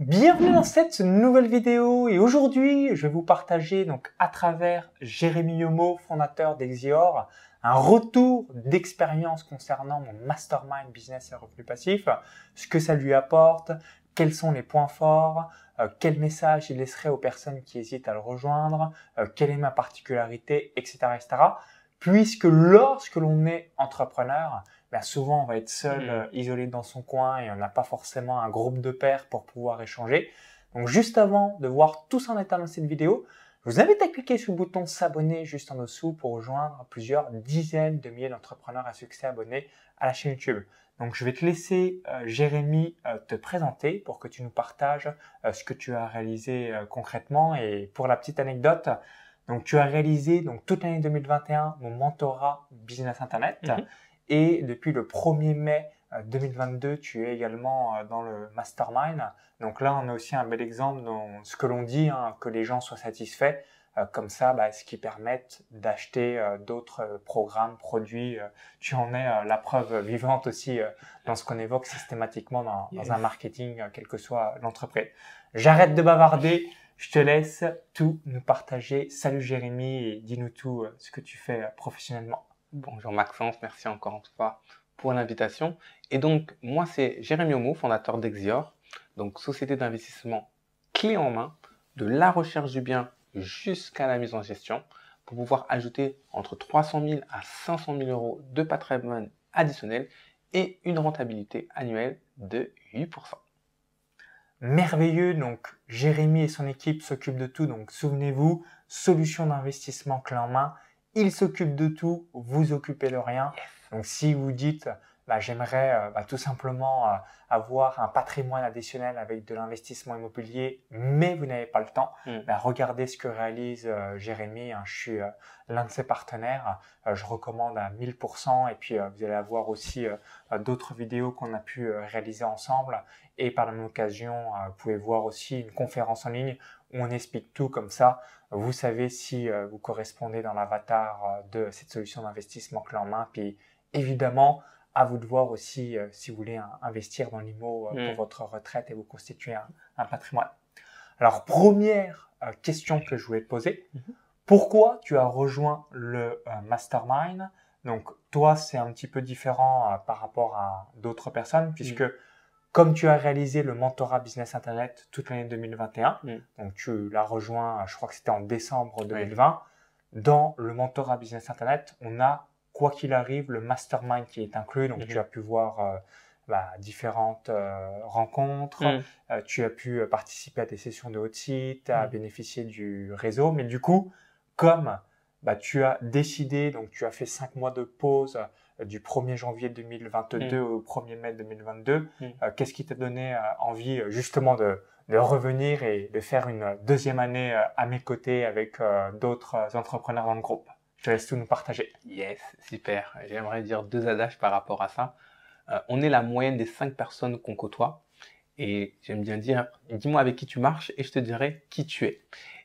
Bienvenue dans cette nouvelle vidéo et aujourd'hui je vais vous partager donc à travers Jérémy Yomo, fondateur d'Exior, un retour d'expérience concernant mon mastermind business et revenus passifs, ce que ça lui apporte, quels sont les points forts, euh, quel message il laisserait aux personnes qui hésitent à le rejoindre, euh, quelle est ma particularité, etc., etc. Puisque lorsque l'on est entrepreneur, ben, souvent on va être seul, mm. euh, isolé dans son coin et on n'a pas forcément un groupe de pairs pour pouvoir échanger. Donc juste avant de voir tout ça en détail dans cette vidéo, je vous invite à cliquer sur le bouton s'abonner juste en dessous pour rejoindre plusieurs dizaines de milliers d'entrepreneurs à succès abonnés à la chaîne YouTube. Donc je vais te laisser euh, Jérémy euh, te présenter pour que tu nous partages ce que tu as réalisé concrètement et pour la petite anecdote, donc tu as réalisé donc toute l'année 2021 mon mentorat business internet. Mm-hmm. Et depuis le 1er mai 2022, euh, tu es également euh, dans le mastermind. Donc là, on a aussi un bel exemple dans ce que l'on dit, hein, que les gens soient satisfaits. Euh, comme ça, bah, ce qui permet d'acheter d'autres programmes, produits. tu en es la preuve vivante aussi dans ce qu'on évoque systématiquement dans, dans un marketing, quelle que soit l'entreprise. J'arrête de bavarder. Je te laisse tout nous partager. Salut Jérémy et dis-nous tout ce que tu fais professionnellement. Bonjour Maxence, merci encore une fois pour l'invitation. Et donc, moi, c'est Jérémy Homo, fondateur d'Exior, donc société d'investissement clé en main, de la recherche du bien jusqu'à la mise en gestion, pour pouvoir ajouter entre 300 000 à 500 000 euros de patrimoine additionnel et une rentabilité annuelle de 8%. Merveilleux, donc Jérémy et son équipe s'occupent de tout, donc souvenez-vous, solution d'investissement clé en main, il s'occupe de tout, vous occupez de rien. Donc si vous dites, bah, j'aimerais euh, bah, tout simplement euh, avoir un patrimoine additionnel avec de l'investissement immobilier, mais vous n'avez pas le temps, hmm. bah, regardez ce que réalise euh, Jérémy. Hein. je suis l'un de ses partenaires. je recommande à 1000% et puis vous allez avoir aussi d'autres vidéos qu'on a pu réaliser ensemble. Et par la même occasion, vous pouvez voir aussi une conférence en ligne où on explique tout comme ça. Vous savez si vous correspondez dans l'avatar de cette solution d'investissement clé en main. Puis évidemment, à vous de voir aussi euh, si vous voulez investir dans l'IMO euh, pour mm. votre retraite et vous constituer un, patrimoine. Alors, première euh, question que je voulais te poser, mm-hmm. pourquoi tu as rejoint le mastermind? Donc, toi, c'est un petit peu différent par rapport à d'autres personnes, mm. puisque comme tu as réalisé le mentorat business internet toute l'année 2021, mm. donc tu l'as rejoint, je crois que c'était en décembre 2020, dans le mentorat business internet, on a quoi qu'il arrive, le mastermind qui est inclus. Donc, tu mhm. as pu voir euh, bah, différentes euh, rencontres, mhm. euh, tu as pu participer à des sessions de haute site, à mhm. bénéficier du réseau. Mais du coup, comme bah, tu as décidé, donc tu as fait cinq mois de pause du 1er janvier 2022 au 1er mai 2022, qu'est-ce qui t'a donné envie justement de, de revenir et de faire une deuxième année à mes côtés avec d'autres entrepreneurs dans le groupe? Je laisse tout nous partager. Yes, super. J'aimerais dire deux adages par rapport à ça. Euh, on est la moyenne des cinq personnes qu'on côtoie. Et j'aime bien dire, dis-moi avec qui tu marches et je te dirai qui tu es.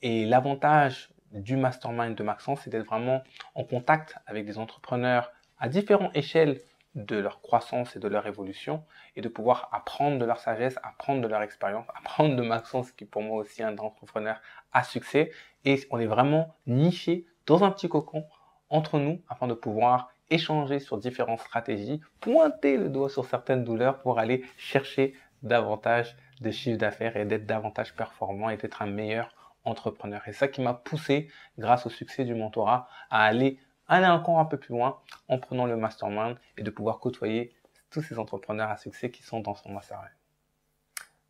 Et l'avantage du mastermind de Maxence, c'est d'être vraiment en contact avec des entrepreneurs à différentes échelles de leur croissance et de leur évolution et de pouvoir apprendre de leur sagesse, apprendre de leur expérience, apprendre de Maxence qui pour moi aussi est un entrepreneur à succès et on est vraiment niché dans un petit cocon entre nous afin de pouvoir échanger sur différentes stratégies, pointer le doigt sur certaines douleurs pour aller chercher davantage de chiffre d'affaires et d'être davantage performant et d'être un meilleur entrepreneur. Et ça qui m'a poussé, grâce au succès du mentorat, à aller, encore un peu plus loin en prenant le mastermind et de pouvoir côtoyer tous ces entrepreneurs à succès qui sont dans son mastermind.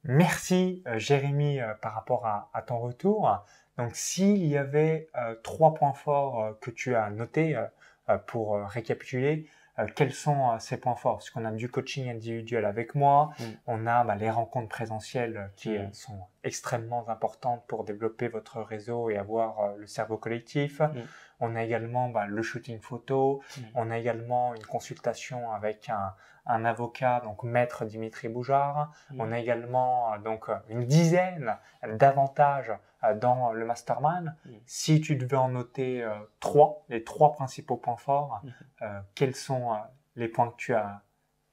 Merci euh, Jérémy euh, par rapport à ton retour. Donc s'il y avait euh, trois points forts euh, que tu as notés euh, pour récapituler, quels sont ces points forts? Parce qu'on a du coaching individuel avec moi, mm. on a bah, les rencontres présentielles qui mm. sont extrêmement importantes pour développer votre réseau et avoir le cerveau collectif. Mm. On a également bah, le shooting photo. On a également une consultation avec un, un avocat, donc maître Dimitri Boujard. On a également donc une dizaine d'avantages dans le mastermind. Mm. Si tu devais en noter euh, trois, les trois principaux points forts, mm. euh, quels sont les points que tu as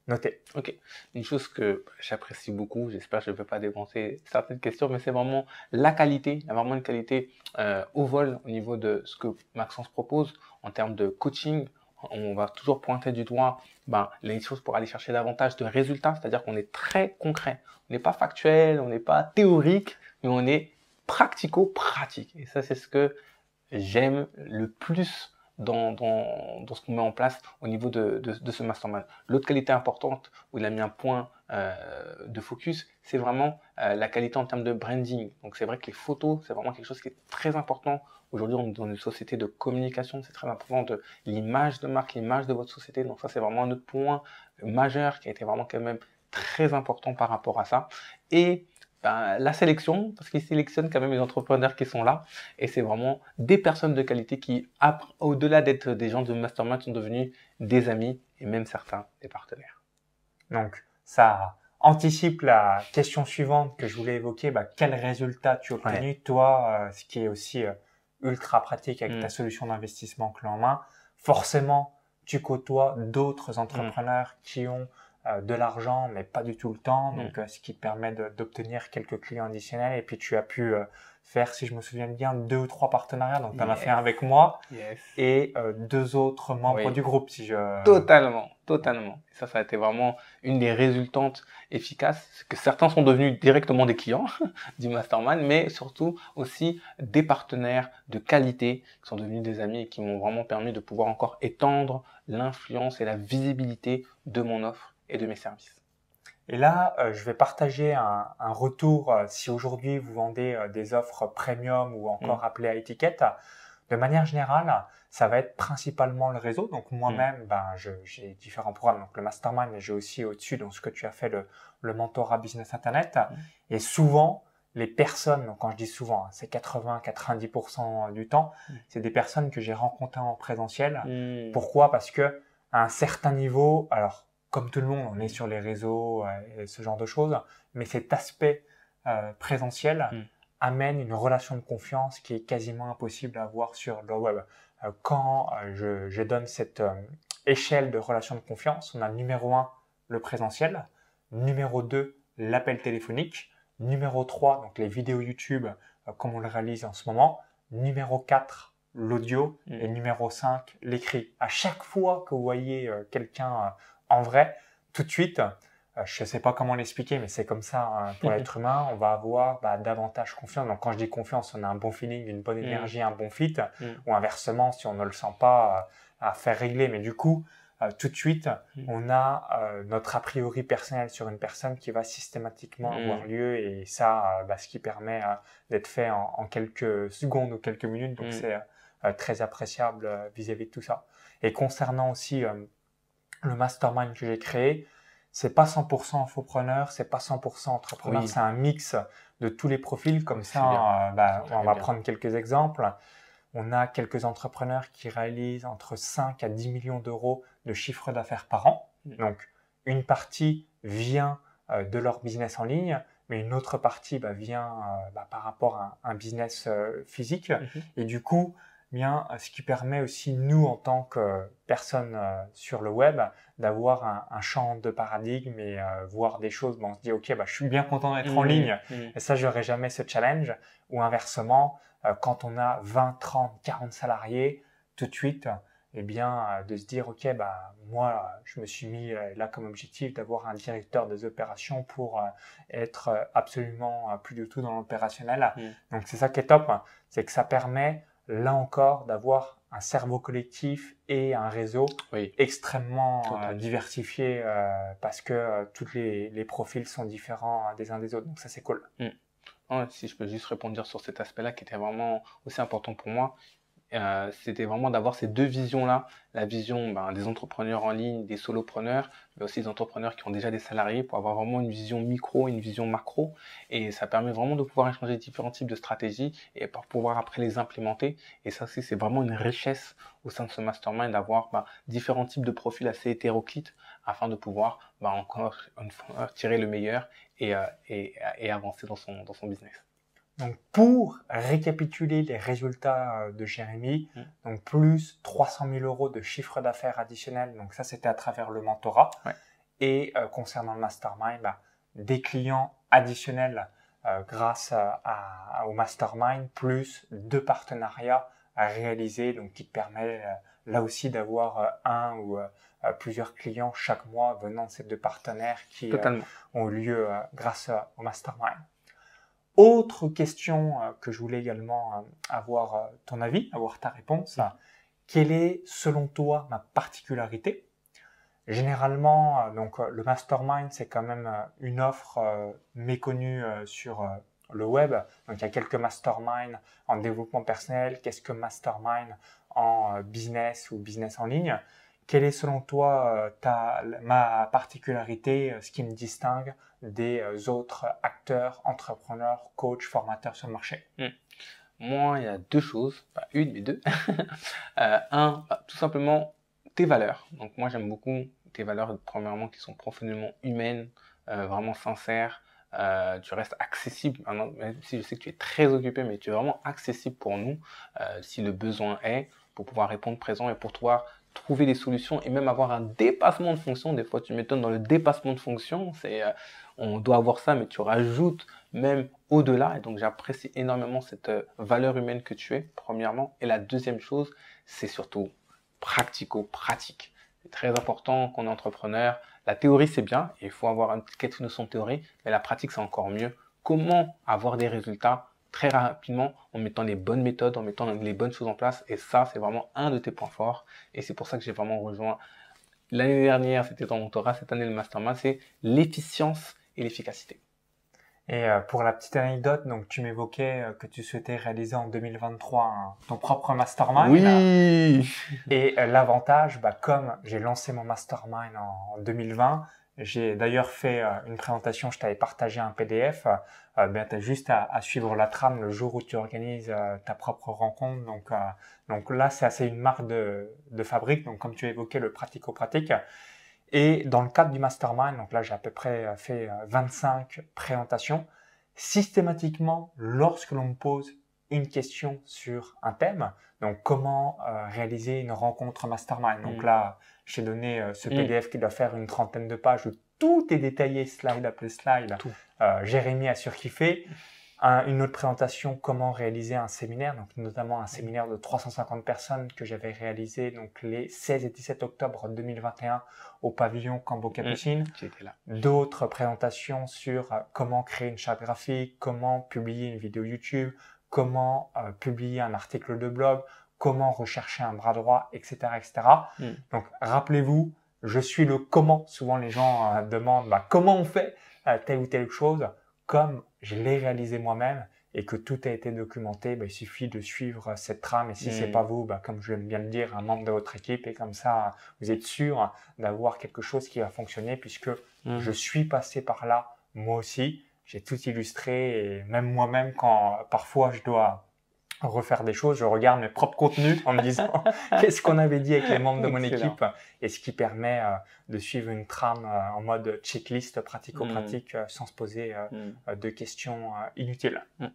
noté. Ok. Une chose que j'apprécie beaucoup, j'espère que je ne vais pas dépenser certaines questions, mais c'est vraiment la qualité. Vraiment une qualité euh, au vol au niveau de ce que Maxence propose en termes de coaching. On va toujours pointer du doigt ben, les choses pour aller chercher davantage de résultats, c'est-à-dire qu'on est très concret. On n'est pas factuel, on n'est pas théorique, mais on est pratico-pratique. Et ça, c'est ce que j'aime le plus dans, dans, ce qu'on met en place au niveau de, de, de ce mastermind. L'autre qualité importante où il a mis un point euh, de focus, c'est vraiment euh, la qualité en termes de branding. Donc c'est vrai que les photos, c'est vraiment quelque chose qui est très important. Aujourd'hui, on est dans une société de communication, c'est très important de l'image de marque, l'image de votre société. Donc ça, c'est vraiment un autre point majeur qui a été vraiment quand même très important par rapport à ça. Et ben, la sélection, parce qu'ils sélectionnent quand même les entrepreneurs qui sont là, et c'est vraiment des personnes de qualité qui, au-delà d'être des gens de mastermind, sont devenus des amis et même certains des partenaires. Donc, ça anticipe la question suivante que je voulais évoquer. Bah, quel résultat tu as obtenu, toi, euh, ce qui est aussi euh, ultra pratique avec ta mm. solution d'investissement clé en main? Forcément, tu côtoies d'autres mm. entrepreneurs qui ont de l'argent, mais pas du tout le temps. Donc, mm. euh, ce qui te permet d'obtenir quelques clients additionnels. Et puis, tu as pu euh, faire, si je me souviens bien, deux ou trois partenariats. Donc, tu en as fait un avec moi et deux autres membres du groupe, si je... Totalement, totalement. ça, ça a été vraiment une des résultantes efficaces, que certains sont devenus directement des clients du mastermind, mais surtout aussi des partenaires de qualité qui sont devenus des amis et qui m'ont vraiment permis de pouvoir encore étendre l'influence et la visibilité de mon offre et de mes services. Et là, euh, je vais partager un, retour euh, si aujourd'hui vous vendez euh, des offres premium ou encore mm. appelées à étiquette. De manière générale, ça va être principalement le réseau. Donc moi-même, mm. ben, j'ai différents programmes, donc le mastermind, mais j'ai aussi au-dessus, dans ce que tu as fait, le, le mentorat business internet. Mm. Et souvent, les personnes, donc quand je dis souvent, hein, c'est 80-90% du temps, c'est des personnes que j'ai rencontrées en présentiel. Pourquoi? Parce que à un certain niveau, alors comme tout le monde, on est sur les réseaux et ce genre de choses, mais cet aspect euh, présentiel mm. amène une relation de confiance qui est quasiment impossible à avoir sur le web. Euh, quand euh, je, donne cette échelle de relation de confiance, on a numéro 1 le présentiel, numéro 2 l'appel téléphonique, numéro 3 donc les vidéos YouTube comme on le réalise en ce moment, numéro 4 l'audio mm. et numéro 5 l'écrit. À chaque fois que vous voyez quelqu'un en vrai, tout de suite, euh, je ne sais pas comment l'expliquer, mais c'est comme ça hein, pour l'être humain, on va avoir bah, davantage confiance. Donc quand je dis confiance, on a un bon feeling, une bonne mm. énergie, un bon fit, mm. ou inversement, si on ne le sent pas, euh, à faire régler. Mais du coup, euh, tout de suite, mm. on a notre a priori personnel sur une personne qui va systématiquement avoir lieu, et ça, bah, ce qui permet d'être fait en, quelques secondes ou quelques minutes. Donc c'est très appréciable vis-à-vis de tout ça. Et concernant aussi le mastermind que j'ai créé, c'est pas 100% infopreneur, c'est pas 100% entrepreneur, c'est un mix de tous les profils. Comme ça, euh, bah, on va prendre quelques exemples. On a quelques entrepreneurs qui réalisent entre 5 à 10 millions d'euros de chiffre d'affaires par an. Mm. Donc, une partie vient euh, de leur business en ligne, mais une autre partie bah, vient euh, bah, par rapport à un, business physique. Mm-hmm. Et du coup, bien, ce qui permet aussi nous en tant que personnes euh, sur le web d'avoir un, un, champ de paradigme et euh, voir des choses. Bon, on se dit ok, bah, je suis bien content d'être en mmh, ligne mmh. et ça, j'aurais jamais ce challenge. Ou inversement, euh, quand on a 20, 30, 40 salariés, tout de suite, eh bien, de se dire ok, bah moi, je me suis mis là comme objectif d'avoir un directeur des opérations pour être absolument plus du tout dans l'opérationnel. Mmh. Donc c'est ça qui est top, c'est que ça permet là encore, d'avoir un cerveau collectif et un réseau extrêmement euh, diversifié euh, parce que euh, tous les, les, profils sont différents des uns des autres. Donc ça, c'est cool. Mm. si je peux juste répondre sur cet aspect-là qui était vraiment aussi important pour moi, euh, c'était vraiment d'avoir ces deux visions-là, la vision ben, des entrepreneurs en ligne, des solopreneurs, mais aussi des entrepreneurs qui ont déjà des salariés pour avoir vraiment une vision micro, une vision macro. Et ça permet vraiment de pouvoir échanger différents types de stratégies et pour pouvoir après les implémenter. Et ça aussi, c'est vraiment une richesse au sein de ce mastermind d'avoir ben, différents types de profils assez hétéroclites afin de pouvoir ben, encore une fois tirer le meilleur et, euh, et, et avancer dans son, dans son business. Donc pour récapituler les résultats euh, de Jérémy, mm. donc plus 300 000 euros de chiffre d'affaires additionnel, donc ça c'était à travers le mentorat. et concernant le mastermind, bah, des clients additionnels grâce au mastermind, plus deux partenariats à réaliser, donc qui te permet là aussi d'avoir un ou plusieurs clients chaque mois venant de ces deux partenaires qui ont lieu grâce au mastermind. Autre question euh, que je voulais également euh, avoir euh, ton avis, avoir ta réponse. Quelle est, selon toi, ma particularité? Généralement, donc le mastermind, c'est quand même une offre méconnue sur le web. Donc il y a quelques masterminds en développement personnel. Qu'est-ce que mastermind en business ou business en ligne quelle est selon toi euh, ta, ma particularité, euh, ce qui me distingue des euh, autres acteurs, entrepreneurs, coachs, formateurs sur le marché? Hmm. Moi, il y a deux choses, pas une, mais deux. un, bah, tout simplement tes valeurs. Donc moi, j'aime beaucoup tes valeurs, premièrement, qui sont profondément humaines, vraiment sincères. tu restes accessible, même si je sais que tu es très occupé, mais tu es vraiment accessible pour nous, si le besoin est, pour pouvoir répondre présent et pour toi trouver des solutions et même avoir un dépassement de fonction. Des fois, tu m'étonnes dans le dépassement de fonction, c'est euh, on doit avoir ça, mais tu rajoutes même au-delà. Et donc, j'apprécie énormément cette euh, valeur humaine que tu es, premièrement. Et la deuxième chose, c'est surtout pratico-pratique. C'est très important qu'on est entrepreneur. La théorie, c'est bien, il faut avoir une quelques notions de théorie, mais la pratique, c'est encore mieux. Comment avoir des résultats très rapidement en mettant les bonnes méthodes, en mettant les bonnes choses en place. Et ça, c'est vraiment un de tes points forts. Et c'est pour ça que j'ai vraiment rejoint l'année dernière, c'était ton mentorat, cette année le mastermind, c'est l'efficience et l'efficacité. Et euh, pour la petite anecdote, donc tu m'évoquais euh, que tu souhaitais réaliser en 2023 ton propre mastermind. Oui. Et euh, l'avantage, bah, comme j'ai lancé mon mastermind en 2020, j'ai d'ailleurs fait euh, une présentation, je t'avais partagé un PDF. Euh, ben, tu as juste à, suivre la trame le jour où tu organises euh, ta propre rencontre. Donc, donc là, c'est assez une marque de, de fabrique. Donc, comme tu évoquais, le pratico-pratique. Et dans le cadre du mastermind, donc là, j'ai à peu près fait 25 présentations. Systématiquement, lorsque l'on me pose une question sur un thème, donc comment réaliser une rencontre mastermind? Donc mm. là, j'ai donné euh, ce mm. PDF qui doit faire une trentaine de pages où tout est détaillé, slide après slide. Euh, Jérémy a surkiffé. Un, une autre présentation, comment réaliser un séminaire, donc notamment un séminaire de 350 personnes que j'avais réalisé donc les 16 et 17 octobre 2021 au pavillon Cambo Capucine. Mm, D'autres présentations sur euh, comment créer une charte graphique, comment publier une vidéo YouTube, comment euh, publier un article de blog, comment rechercher un bras droit, etc. etc. Hmm. Donc rappelez-vous, je suis le comment. Souvent les gens euh, demandent bah, comment on fait euh, telle ou telle chose. Comme je l'ai réalisé moi-même et que tout a été documenté, bah, il suffit de suivre cette trame. Et si c'est hmm. pas vous, bah, comme je viens bien le dire, un membre de votre équipe, et comme ça, vous êtes sûr d'avoir quelque chose qui va fonctionner puisque hmm. je suis passé par là moi aussi. J'ai tout illustré et même moi-même quand parfois je dois refaire des choses, je regarde mes propres contenus en me disant qu'est-ce qu'on avait dit avec les membres de mon équipe? Et ce qui permet euh, de suivre une trame euh, en mode checklist pratico-pratique mm. euh, sans se poser mm. de questions inutiles. Mm.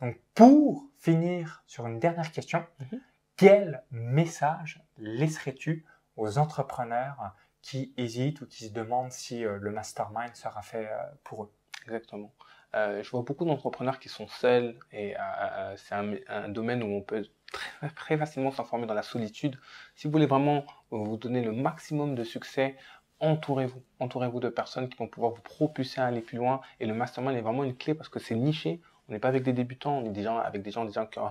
Donc pour finir sur une dernière question, mm-hmm. quel message laisserais-tu aux entrepreneurs qui hésitent ou qui se demandent si le mastermind sera fait pour eux? Exactement. Euh, je vois beaucoup d'entrepreneurs qui sont seuls et euh, euh, c'est un, domaine où on peut très, très facilement s'informer dans la solitude. Si vous voulez vraiment vous donner le maximum de succès, entourez-vous. Entourez-vous de personnes qui vont pouvoir vous propulser à aller plus loin. Et le mastermind est vraiment une clé parce que c'est niché. On n'est pas avec des débutants, on est déjà avec des gens qui ont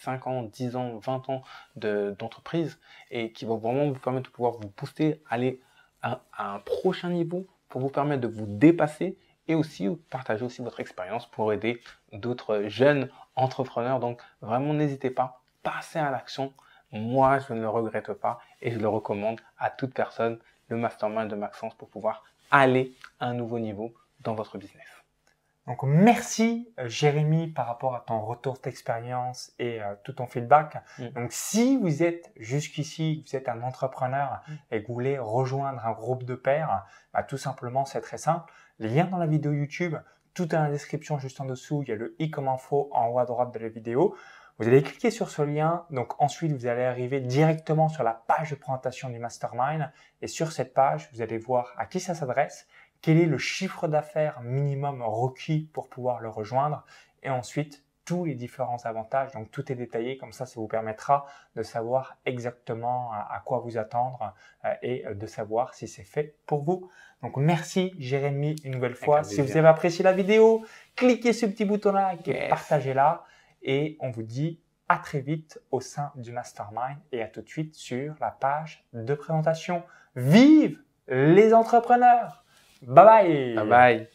5 ans, 10 ans, 20 ans d'entreprise et qui vont vraiment vous permettre de pouvoir vous booster, aller à un prochain niveau pour vous permettre de vous dépasser et aussi partager aussi votre expérience pour aider d'autres jeunes entrepreneurs. Donc vraiment n'hésitez pas, passez à l'action. Moi, je ne le regrette pas et je le recommande à toute personne, le mastermind de Maxence pour pouvoir aller à un nouveau niveau dans votre business. Donc merci euh, Jérémy par rapport à ton retour d'expérience et euh, tout ton feedback. Mm. Donc si vous êtes jusqu'ici, vous êtes un entrepreneur mm. et que vous voulez rejoindre un groupe de pairs, bah, tout simplement c'est très simple. Lien dans la vidéo YouTube, tout est dans la description juste en dessous. Il y a le i comme info en haut à droite de la vidéo. Vous allez cliquer sur ce lien, donc ensuite vous allez arriver directement sur la page de présentation du mastermind et sur cette page, vous allez voir à qui ça s'adresse, quel est le chiffre d'affaires minimum requis pour pouvoir le rejoindre et ensuite tous les différents avantages. Donc tout est détaillé, comme ça, ça vous permettra de savoir exactement à quoi vous attendre euh, et de savoir si c'est fait pour vous. Donc merci Jérémy une nouvelle fois. Si vous avez apprécié la vidéo, cliquez sur le petit bouton like et partagez-la. Et on vous dit à très vite au sein du mastermind et à tout de suite sur la page de présentation. Vive les entrepreneurs! Bye bye! Bye bye!